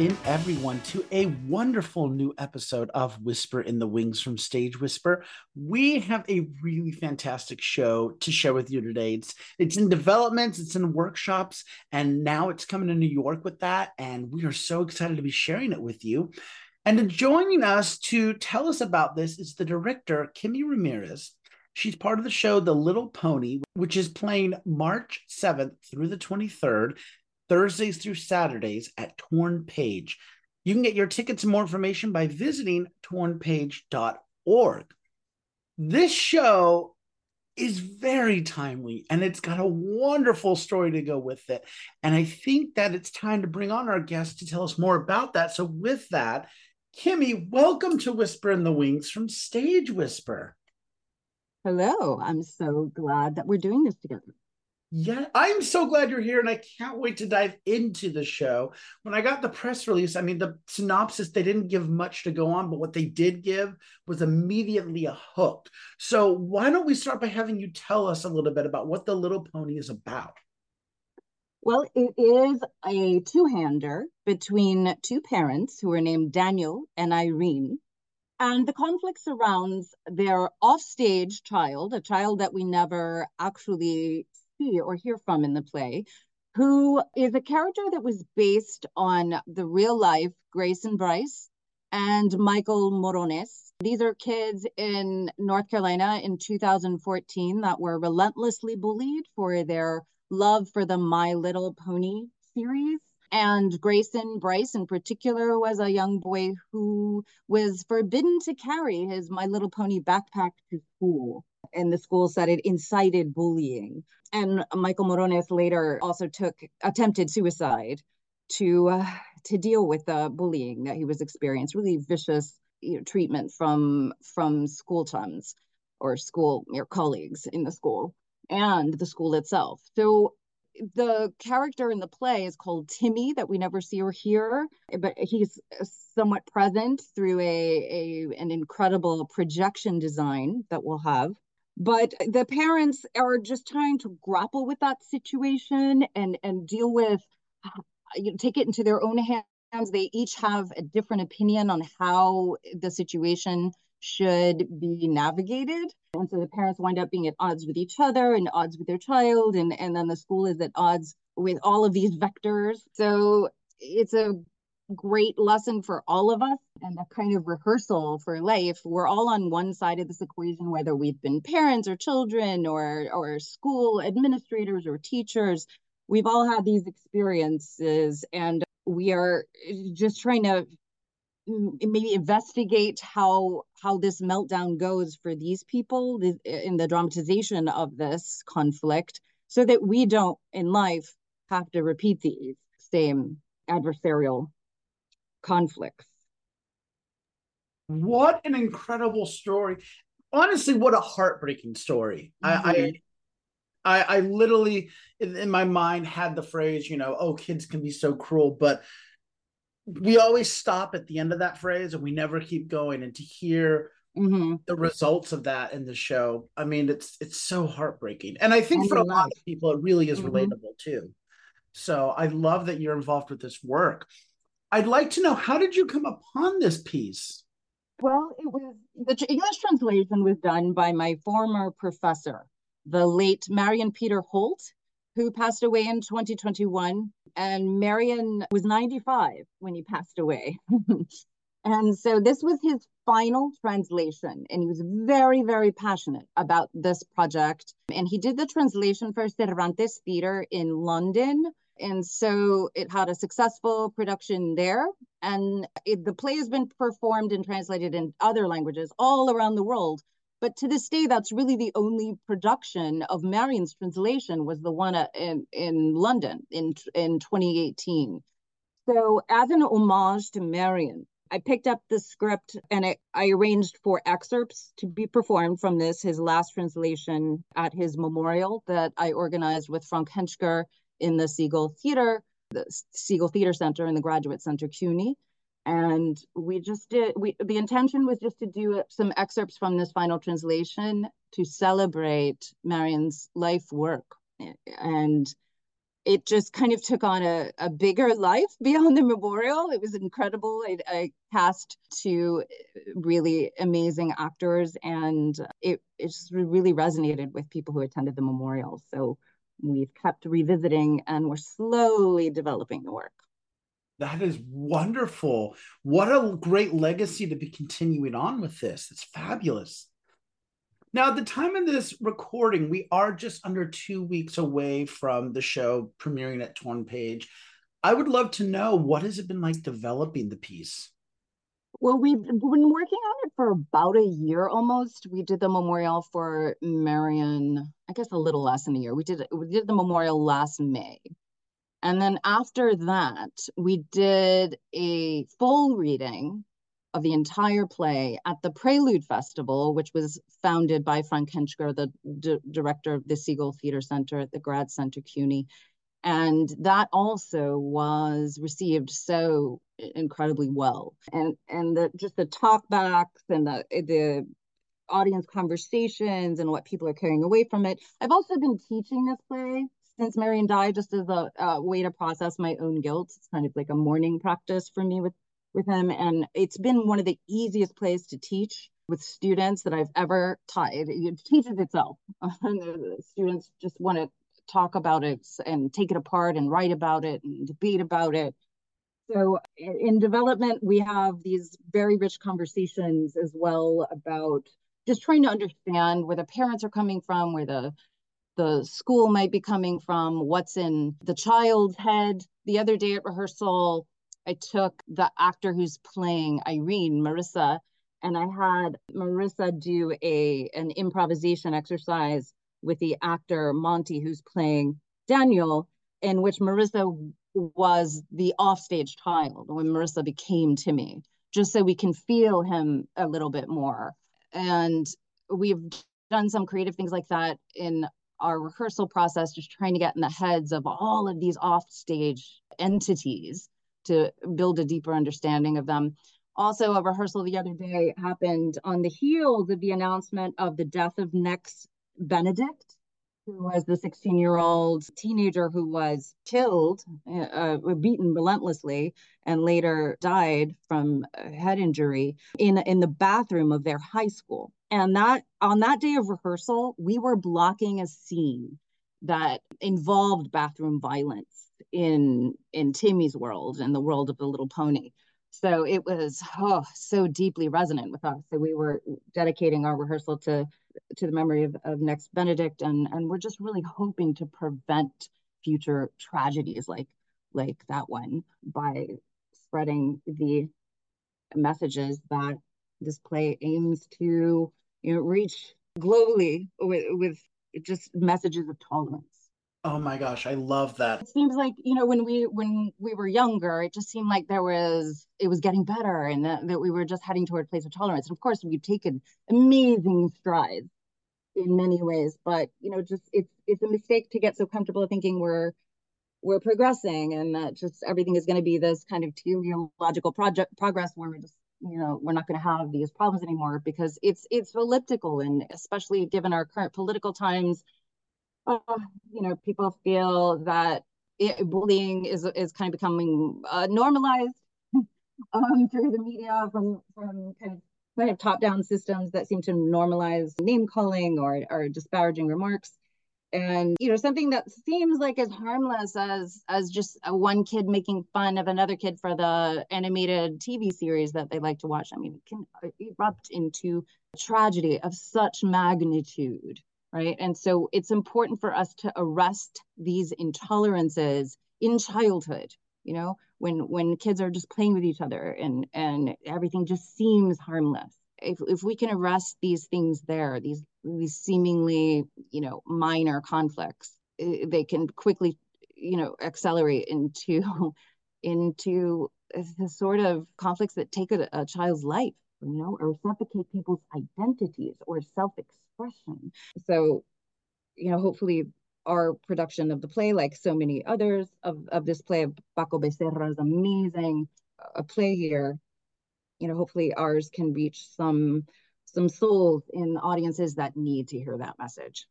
In, everyone, to a wonderful new episode of Whisper in the Wings from Stage Whisper. We have a really fantastic show to share with you today. It's it's in development, it's in workshops, and now it's coming to New York with that. And we are so excited to be sharing it with you. And joining us to tell us about this is the director, Kimi Ramirez. She's part of the show The Little Pony, which is playing March 7th through the 23rd Thursdays through Saturdays at Torn Page. You can get your tickets and more information by visiting tornpage.org. This show is very timely and it's got a wonderful story to go with it. And I think that it's time to bring on our guest to tell us more about that. So, with that, Kimi, welcome to Whisper in the Wings from Stage Whisper. Hello, I'm so glad that we're doing this together. Yeah, I'm so glad you're here, and I can't wait to dive into the show. When I got the press release, I mean, the synopsis, they didn't give much to go on, but what they did give was immediately a hook. So, why don't we start by having you tell us a little bit about what The Little Pony is about? Well, it is a two hander between two parents who are named Daniel and Irene. And the conflict surrounds their offstage child, a child that we never actually see or hear from in the play, who is a character that was based on the real life Grayson Bruce and Michael Morones. These are kids in North Carolina in 2014 that were relentlessly bullied for their love for the My Little Pony series. And Grayson Bruce, in particular, was a young boy who was forbidden to carry his My Little Pony backpack to school and the school said it incited bullying. And Michael Morones later also took attempted suicide to uh, to deal with the bullying that he was experiencing, really vicious you know, treatment from from school chums or school your colleagues in the school and the school itself. So the character in the play is called Timmy that we never see or hear, but he's uh, somewhat present through a, a an incredible projection design that we'll have. But the parents are just trying to grapple with that situation and and deal with you know, take it into their own hands. They each have a different opinion on how the situation should be navigated and so the parents wind up being at odds with each other and odds with their child and and then the school is at odds with all of these vectors so it's a great lesson for all of us and a kind of rehearsal for life. We're all on one side of this equation, whether we've been parents or children or, or school administrators or teachers. We've all had these experiences and we are just trying to maybe investigate how how this meltdown goes for these people in the dramatization of this conflict so that we don't in life have to repeat these same adversarial conflicts. What an incredible story. Honestly, what a heartbreaking story. Mm-hmm. I, I I literally in, in my mind had the phrase, you know, oh, kids can be so cruel, but we always stop at the end of that phrase and we never keep going. And to hear mm-hmm. the results of that in the show, I mean, it's it's so heartbreaking. And I think for a lot of people, it really is mm-hmm. relatable too. So I love that you're involved with this work. I'd like to know how did you come upon this piece? Well, it was the English translation was done by my former professor, the late Marion Peter Holt, who passed away in 2021. And Marion was 95 when he passed away. and so this was his final translation. And he was very, very passionate about this project. And he did the translation for Cervantes Theatre in London and so it had a successful production there. And it, the play has been performed and translated in other languages all around the world. But to this day, that's really the only production of Marion's translation was the one uh, in, in London in, in 2018. So as an homage to Marion, I picked up the script and it, I arranged for excerpts to be performed from this, his last translation at his memorial that I organized with Frank Hentschker in the Segal Theater, the Segal Theater Center in the Graduate Center CUNY. And we just did, we, the intention was just to do some excerpts from this final translation to celebrate Marion's life work. And it just kind of took on a, a bigger life beyond the memorial. It was incredible. I, I cast two really amazing actors, and it, it just really resonated with people who attended the memorial. So we've kept revisiting and we're slowly developing the work. That is wonderful. What a great legacy to be continuing on with this. It's fabulous. Now, at the time of this recording, we are just under two weeks away from the show premiering at Torn Page. I would love to know what has it been like developing the piece? Well, we've been working on it for about a year almost. We did the memorial for Marion, I guess a little less than a year. We did we did the memorial last May. And then after that, we did a full reading of the entire play at the Prelude Festival, which was founded by Frank Hentschker, the director of the Segal Theater Center at the Grad Center CUNY. And that also was received so incredibly well. And and the just the talkbacks and the the audience conversations and what people are carrying away from it. I've also been teaching this play since Marion died, just as a, a way to process my own guilt. It's kind of like a morning practice for me with with him. And it's been one of the easiest plays to teach with students that I've ever taught. It, it teaches itself. students just want to talk about it and take it apart and write about it and debate about it. So in development, we have these very rich conversations as well about just trying to understand where the parents are coming from, where the the school might be coming from, what's in the child's head. The other day at rehearsal, I took the actor who's playing Irene, Marissa, and I had Marissa do a an improvisation exercise with the actor Monty, who's playing Daniel, in which Marissa was the offstage child when Marissa became Timmy, just so we can feel him a little bit more. And we've done some creative things like that in our rehearsal process, just trying to get in the heads of all of these offstage entities to build a deeper understanding of them. Also, a rehearsal the other day happened on the heels of the announcement of the death of Nex Benedict, who was the 16 year old teenager who was killed, uh, beaten relentlessly, and later died from head injury in, in the bathroom of their high school. And that on that day of rehearsal, we were blocking a scene that involved bathroom violence in in Timmy's world and the world of the little pony. So it was oh, so deeply resonant with us. So we were dedicating our rehearsal to to the memory of, of Nex Benedict and and we're just really hoping to prevent future tragedies like like that one by spreading the messages that this play aims to you know reach globally with, with just messages of tolerance Oh my gosh, I love that. It seems like, you know, when we when we were younger, it just seemed like there was it was getting better and that, that we were just heading toward a place of tolerance. And of course, we've taken amazing strides in many ways, but you know, just it's it's a mistake to get so comfortable thinking we're we're progressing and that just everything is going to be this kind of teleological project progress where we're just you know we're not going to have these problems anymore because it's it's elliptical and especially given our current political times uh, you know, people feel that it, bullying is is kind of becoming uh, normalized um, through the media from from kind of kind of top down systems that seem to normalize name calling or or disparaging remarks and you know something that seems like as harmless as as just a one kid making fun of another kid for the animated tv series that they like to watch i mean it can erupt into a tragedy of such magnitude right? And so it's important for us to arrest these intolerances in childhood, you know, when when kids are just playing with each other and and everything just seems harmless. If if we can arrest these things there, these these seemingly, you know, minor conflicts, eh, they can quickly, you know, accelerate into into the sort of conflicts that take a, a child's life, you know, or suffocate people's identities or self-expression expression. So, you know, hopefully our production of the play, like so many others of, of this play of Paco Bezerra's amazing a play here, you know, hopefully ours can reach some some souls in audiences that need to hear that message.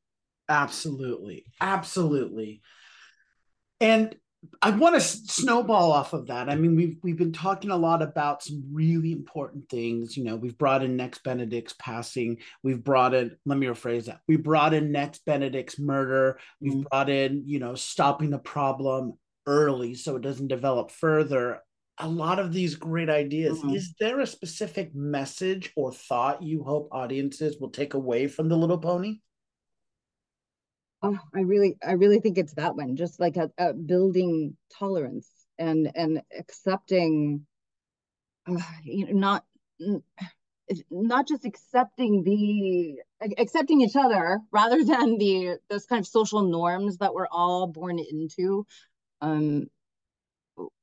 Absolutely. Absolutely. And I want to snowball off of that. I mean, we've we've been talking a lot about some really important things. You know, we've brought in Nex Benedict's passing. We've brought in. Let me rephrase that. We brought in Nex Benedict's murder. We've mm-hmm. brought in, you know, stopping the problem early so it doesn't develop further. A lot of these great ideas. Mm-hmm. Is there a specific message or thought you hope audiences will take away from the Little Pony? Oh, I really, I really think it's that one. Just like a, a building tolerance and and accepting, uh, you know, not not just accepting the accepting each other rather than the those kind of social norms that we're all born into. Um,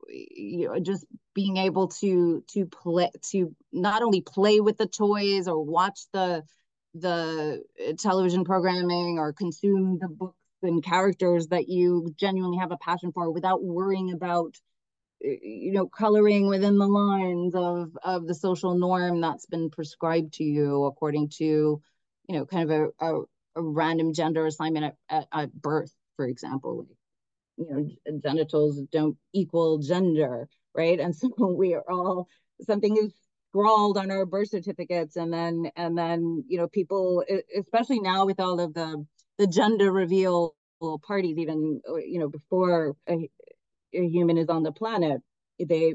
you know, just being able to to play to not only play with the toys or watch the the uh, television programming or consume the books and characters that you genuinely have a passion for without worrying about uh, you know coloring within the lines of of the social norm that's been prescribed to you according to you know kind of a, a, a random gender assignment at, at, at, birth for example you know genitals don't equal gender right? And so we are all something is scrawled on our birth certificates and then and then you know people especially now with all of the the gender reveal parties even you know before a, a human is on the planet they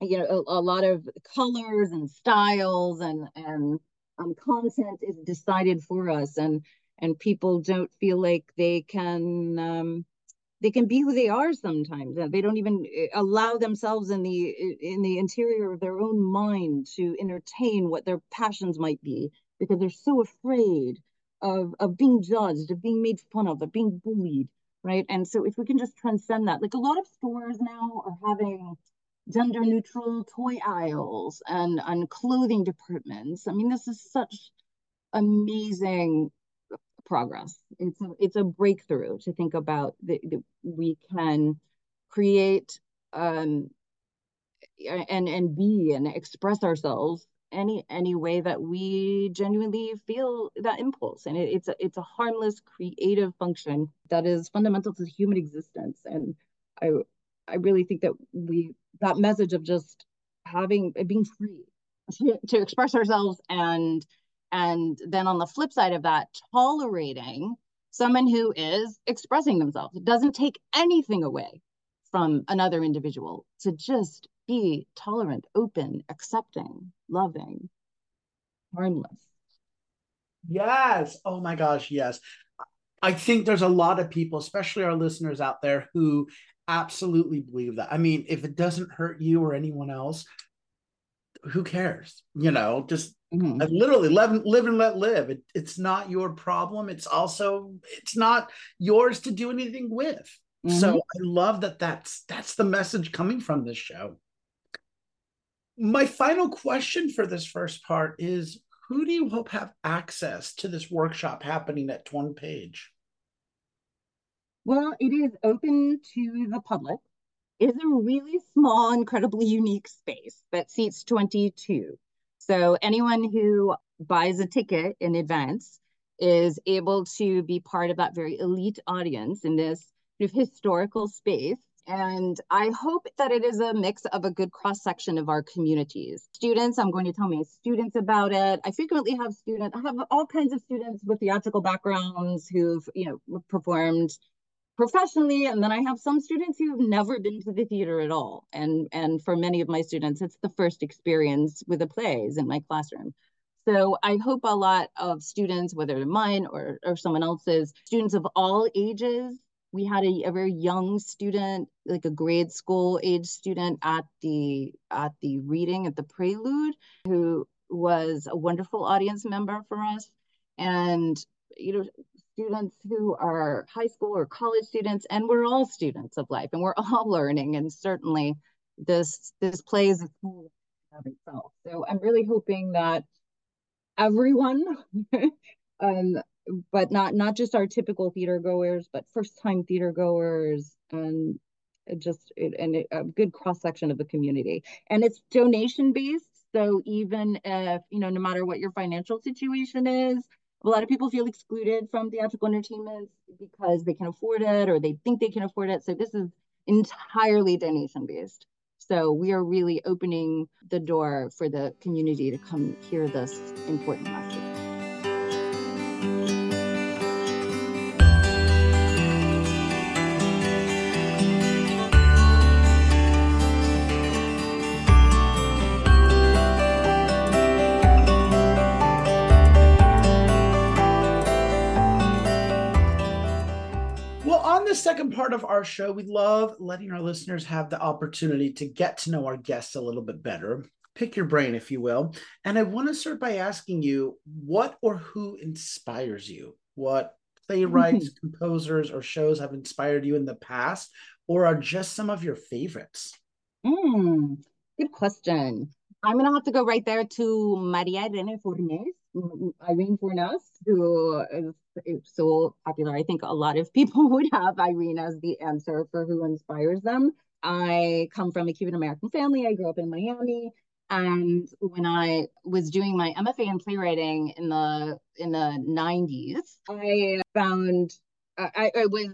you know a, a, lot of colors and styles and and um, content is decided for us and and people don't feel like they can um, they can be who they are sometimes they don't even eh, allow themselves in the in the interior of their own mind to entertain what their passions might be because they're so afraid of of being judged of being made fun of of being bullied right? And so if we can just transcend that like a lot of stores now are having gender neutral toy aisles and and clothing departments. I mean this is such amazing progress. It's a, it's a breakthrough to think about that, we can create um, and and be and express ourselves any any way that we genuinely feel that impulse and it, it's a it's a harmless creative function that is fundamental to human existence and i i really think that we that message of just having being free to, to express ourselves and and then on the flip side of that, tolerating someone who is expressing themselves. It doesn't take anything away from another individual to just be tolerant, open, accepting, loving, harmless. Yes. Oh my gosh, yes. I think there's a lot of people, especially our listeners out there, who absolutely believe that. I mean, if it doesn't hurt you or anyone else, who cares? You know, just Mm-hmm. literally live, live and let live. It, it's not your problem. It's also it's not yours to do anything with. Mm-hmm. So I love that. That's that's the message coming from this show. My final question for this first part is: Who do you hope have access to this workshop happening at Torn Page? Well, it is open to the public. It is a really small, incredibly unique space that seats 22. So anyone who buys a ticket in advance is able to be part of that very elite audience in this sort of historical space. And I hope that it is a mix of a good cross section of our communities. Students, I'm going to tell my students about it. I frequently have students, I have all kinds of students with theatrical backgrounds who've, you know, performed professionally and then i have some students who've never been to the theater at all. And and for many of my students it's the first experience with the plays in my classroom. So i hope a lot of students whether they're mine or or someone else's students of all ages we had a, a very young student like a grade school age student at the at the reading at the prelude who was a wonderful audience member for us. And you know students who are high school or college students, and we're all students of life and we're all learning. And certainly this this plays a tool of itself. So I'm really hoping that everyone, um, but not not just our typical theater goers, but first time theater goers and just and a good cross section of the community. And it's donation based. So even if, you know, no matter what your financial situation is, a lot of people feel excluded from theatrical entertainment because they can afford it or they think they can afford it. So this is entirely donation based. So we are really opening the door for the community to come hear this important message. Second part of our show, we love letting our listeners have the opportunity to get to know our guests a little bit better. Pick your brain, if you will. And I want to start by asking you what or who inspires you? What playwrights, mm-hmm. composers, or shows have inspired you in the past, or are just some of your favorites? Mm, good question. I'm going to have to go right there to Maria Irene Fornés, Irene Fornés, who is so popular. I think a lot of people would have Irene as the answer for who inspires them. I come from a Cuban American family. I grew up in Miami. And when I was doing my MFA in playwriting in the in the 90s, I found I, I was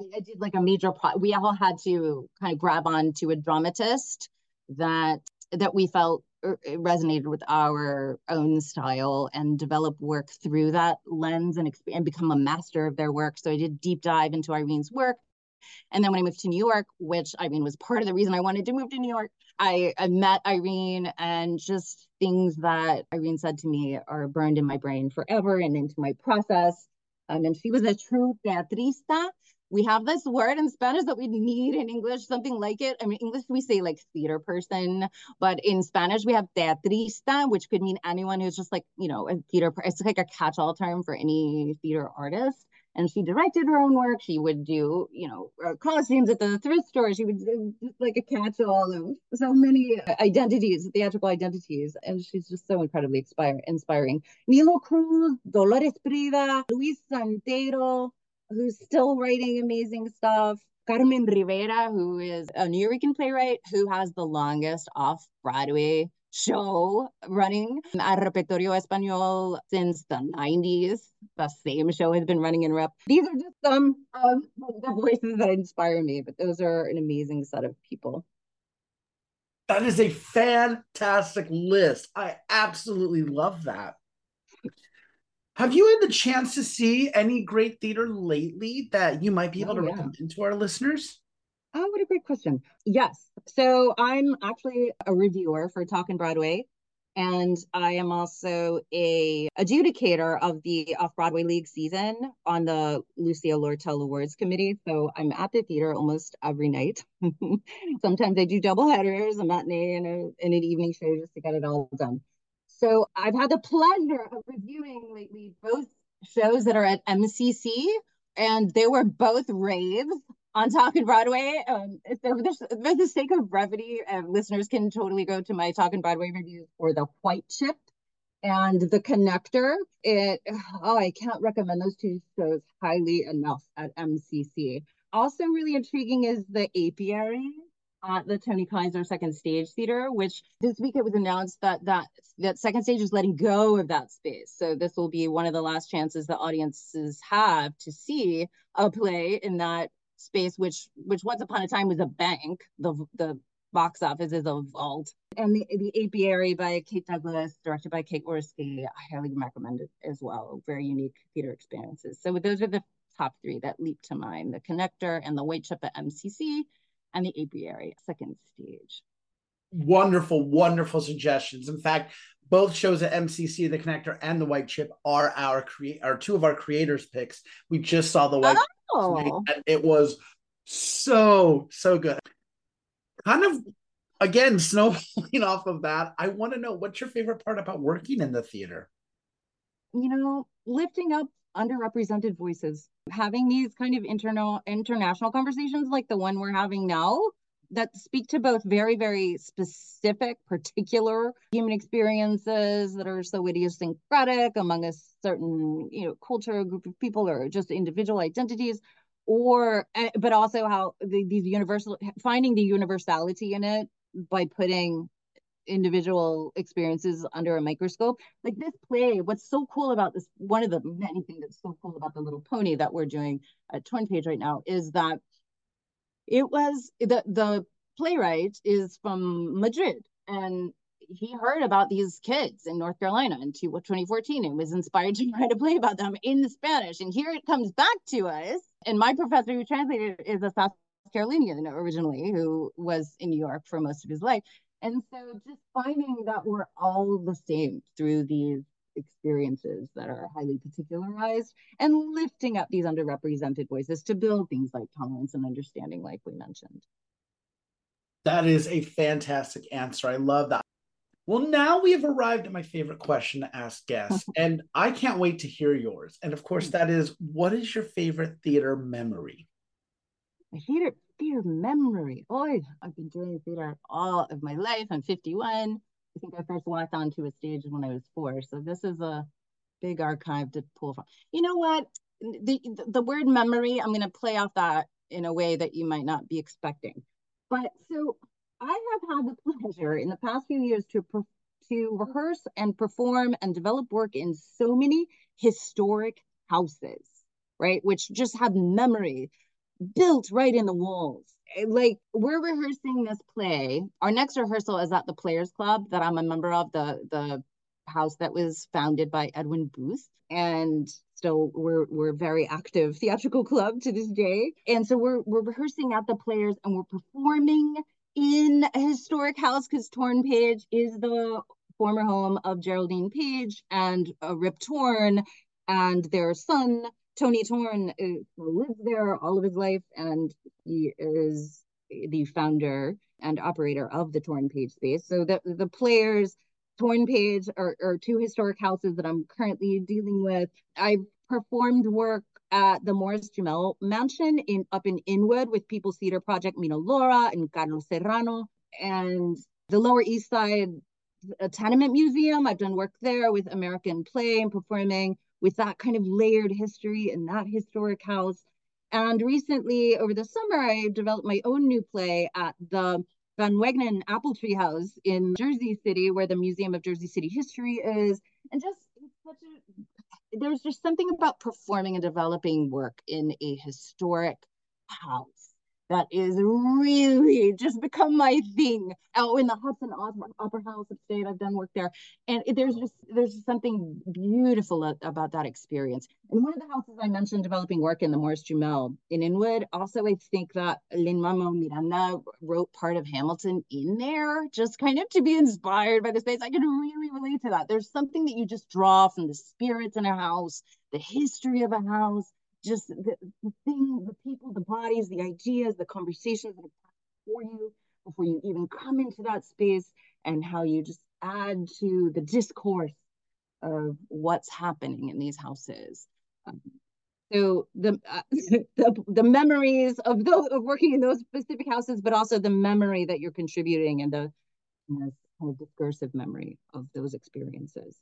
I did like a major pro we all had to kind of grab on to a dramatist that that we felt resonated with our own style and develop work through that lens and, and become a master of their work. So I did deep dive into Irene's work. And then when I moved to New York, which Irene was part of the reason I wanted to move to New York, I, I met Irene and just things that Irene said to me are burned in my brain forever and into my process. Um, and she was a true teatrista we have this word in Spanish that we need in English, something like it. I mean, English we say like theater person, but in Spanish we have teatrista, which could mean anyone who's just like, you know, a theater, it's like a catch all term for any theater artist. And she directed her own work. She would do, you know, uh, costumes at the thrift store. She would do like a catch all of so many identities, theatrical identities. And she's just so incredibly inspire, inspiring. Nilo Cruz, Dolores Prida, Luis Santeiro, who's still writing amazing stuff. Carmen Rivera, who is a New Yorker playwright who has the longest off Broadway show running at Repertorio Español since the 90s. The same show has been running in rep. These are just some of the voices that inspire me, but those are an amazing set of people. That is a fantastic list. I absolutely love that. Have you had the chance to see any great theater lately that you might be able oh, to yeah. recommend to our listeners? Oh, what a great question. Yes. So I'm actually a reviewer for Talking Broadway, and I am also a adjudicator of the Off Broadway League season on the Lucia Lortel Awards Committee. So I'm at the theater almost every night. Sometimes I do double headers, a matinee and, a, and an evening show just to get it all done. So I've had the pleasure of reviewing lately both shows that are at MCC, and they were both raves on Talking Broadway. Um, so for the sake of brevity, uh, listeners can totally go to my Talking Broadway reviews for The White Chip and The Connector. It oh, I can't recommend those two shows highly enough at MCC. Also, really intriguing is The Apiary at the Tony Kiser Second Stage Theater, which this week it was announced that that that Second Stage is letting go of that space. So this will be one of the last chances the audiences have to see a play in that space, which which once upon a time was a bank. The the box office is a vault. And the, the Apiary by Kate Douglas, directed by Kate Orski, I highly recommend it as well. Very unique theater experiences. So those are the top three that leap to mind, The Connector and The White Chip at MCC and the apiary second stage. Wonderful, wonderful suggestions. In fact, both shows at MCC, The Connector and The White Chip are our create are two of our creators picks. We just saw The White oh. and it was so so good. Kind of again snowballing off of that. I want to know what's your favorite part about working in the theater. You know, lifting up underrepresented voices having these kind of internal international conversations like the one we're having now that speak to both very very specific particular human experiences that are so idiosyncratic among a certain you know culture group of people or just individual identities or eh, but also how the, these universal finding the universality in it by putting individual experiences under a microscope. Like this play, what's so cool about this, one of the many things that's so cool about the little pony that we're doing at Torn Page right now is that it was the the playwright is from Madrid and he heard about these kids in North Carolina in 2014 and was inspired to write a play about them in Spanish. And here it comes back to us. And my professor who translated is a South Carolinian originally who was in New York for most of his life. And so just finding that we're all the same through these experiences that are highly particularized and lifting up these underrepresented voices to build things like tolerance and understanding, like we mentioned. That is a fantastic answer. I love that. Well, now we have arrived at my favorite question to ask guests, and I can't wait to hear yours. And of course, hmm. that is what is your favorite theater memory? My favorite theater memory. Oh, I've been doing theater all of my life. I'm 51. I think I first walked onto a stage when I was four. So this is a big archive to pull from. You know what? The, the word memory, I'm going to play off that in a way that you might not be expecting. But so I have had the pleasure in the past few years to to rehearse and perform and develop work in so many historic houses, right? Which just have memory built right in the walls. Eh, like we're rehearsing this play. Our next rehearsal is at the Players Club that I'm a member of, the the house that was founded by Edwin Booth. And still we're we're a very active theatrical club to this day. And so we're we're rehearsing at the players and we're performing in a historic house because Torn Page is the former home of Geraldine Page and uh, Rip Torn and their son Tony Torn uh, lives there all of his life, and he is the founder and operator of the Torn Page space. So the the players, Torn Page, are, are two historic houses that I'm currently dealing with. I've performed work at the Morris Jumel Mansion in up in Inwood with People's Theater Project Mino Lora and Carlos Serrano, and the Lower East Side a tenement museum. I've done work there with American Play and performing with that kind of layered history and that historic house. And recently, over the summer, I developed my own new play at the Van Wagenen Apple Tree House in Jersey City, where the Museum of Jersey City History is. And just such a, there's just something about performing and developing work in a historic house that is really just become my thing. Oh, in the Hudson Opera House upstate, I've done work there, and there's just there's something beautiful about that experience. And one of the houses I mentioned developing work in the Morris Jumel in Inwood. Also, I think that Lin-Manuel Miranda wrote part of Hamilton in there, just kind of to be inspired by the space. I can really relate to that. There's something that you just draw from the spirits in a house, the history of a house just the, the thing, the people, the bodies, the ideas, the conversations that are for you before you even come into that space, and how you just add to the discourse of what's happening in these houses. Um, so the, uh, the the memories of those of working in those specific houses, but also the memory that you're contributing and the you know, discursive memory of those experiences.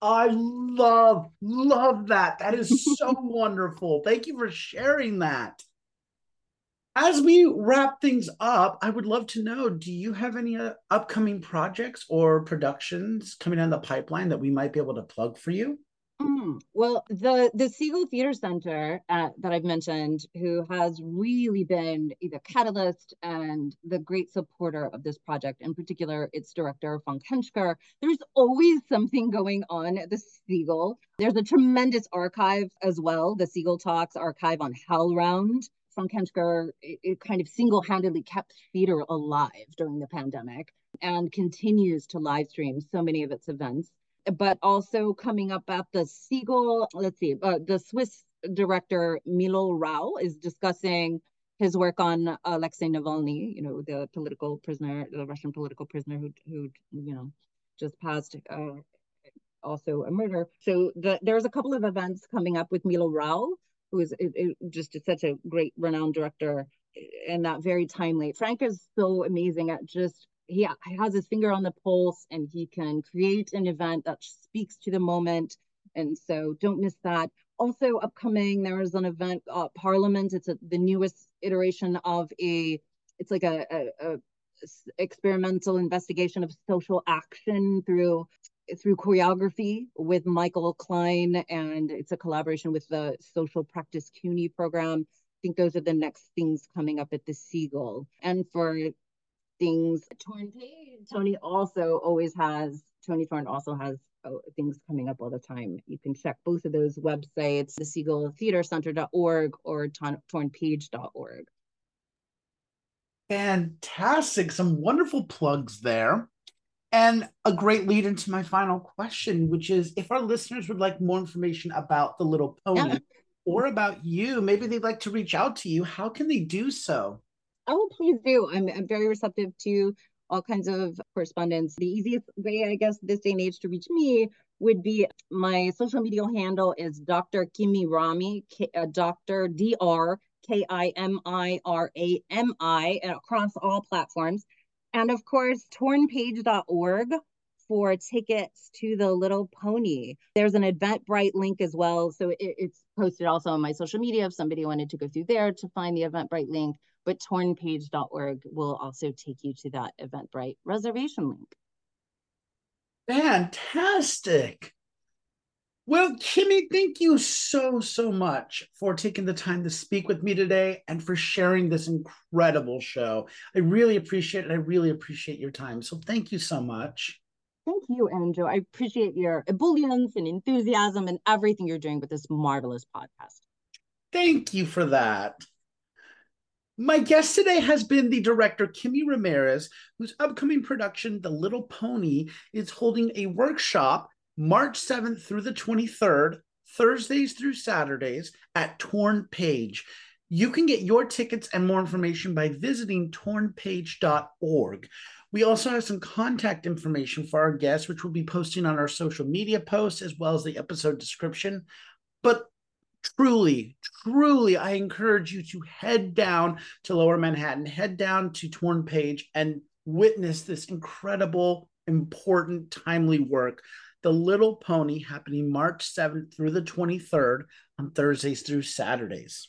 I love, love that. That is so wonderful. Thank you for sharing that. As we wrap things up, I would love to know do you have any uh, upcoming projects or productions coming down the pipeline that we might be able to plug for you? Mm, well, the the Segal Theater Center uh, that I've mentioned, who has really been the catalyst and the great supporter of this project, in particular, its director Frank Hentschker. There's always something going on at the Segal. There's a tremendous archive as well, the Segal Talks archive on HowlRound. Frank Hentschker it, it kind of single-handedly kept theater alive during the pandemic and continues to live stream so many of its events but also coming up at the Segal, let's see, uh, the Swiss director Milo Rau is discussing his work on Alexei Navalny, you know, the political prisoner, the Russian political prisoner who, who you know, just passed uh, also a murder. So the, there's a couple of events coming up with Milo Rau, who is it, it, just such a great renowned director and that very timely. Frank is so amazing at just he has his finger on the pulse and he can create an event that speaks to the moment. And so don't miss that. Also upcoming, there is an event, uh, Parliament. It's a, the newest iteration of a, it's like a, a, a experimental investigation of social action through through choreography with Michael Klein, and it's a collaboration with the Social Practice CUNY program. I think those are the next things coming up at the Segal. And for things, Torn Page, Tony also always has, Tony Torn also has oh, things coming up all the time. You can check both of those websites, the Segal Theater Center.org or tornpage.org. Fantastic. Some wonderful plugs there. And a great lead into my final question, which is if our listeners would like more information about the little pony yeah. or about you, maybe they'd like to reach out to you, how can they do so? Oh, please do. I'm, I'm very receptive to all kinds of correspondence. The easiest way, I guess, this day and age to reach me would be my social media handle is Dr. Kimi Rami, K, uh, Dr. Dr. K I M I R A M I across all platforms. And of course, tornpage.org for tickets to the Little Pony. There's an Eventbrite link as well. So it, it's posted also on my social media if somebody wanted to go through there to find the Eventbrite link. But tornpage.org will also take you to that Eventbrite reservation link. Fantastic. Well, Kimi, thank you so, so much for taking the time to speak with me today and for sharing this incredible show. I really appreciate it. I really appreciate your time. So thank you so much. Thank you, Andrew. I appreciate your ebullience and enthusiasm and everything you're doing with this marvelous podcast. Thank you for that. My guest today has been the director, Kimi Ramirez, whose upcoming production, The Little Pony, is holding a workshop March 7th through the 23rd, Thursdays through Saturdays at Torn Page. You can get your tickets and more information by visiting tornpage.org. We also have some contact information for our guests, which we'll be posting on our social media posts as well as the episode description. But truly, truly, I encourage you to head down to Lower Manhattan, head down to Torn Page, and witness this incredible, important, timely work the Little Pony happening March 7th through the 23rd on Thursdays through Saturdays.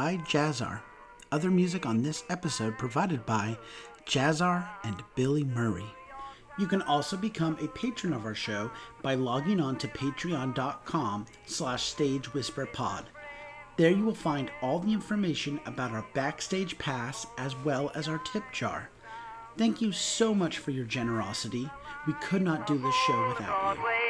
by Jazzar. Other music on this episode provided by Jazzar and Billy Murray. You can also become a patron of our show by logging on to patreon.com slash stagewhisperpod. There you will find all the information about our backstage pass as well as our tip jar. Thank you so much for your generosity. We could not do this show without you.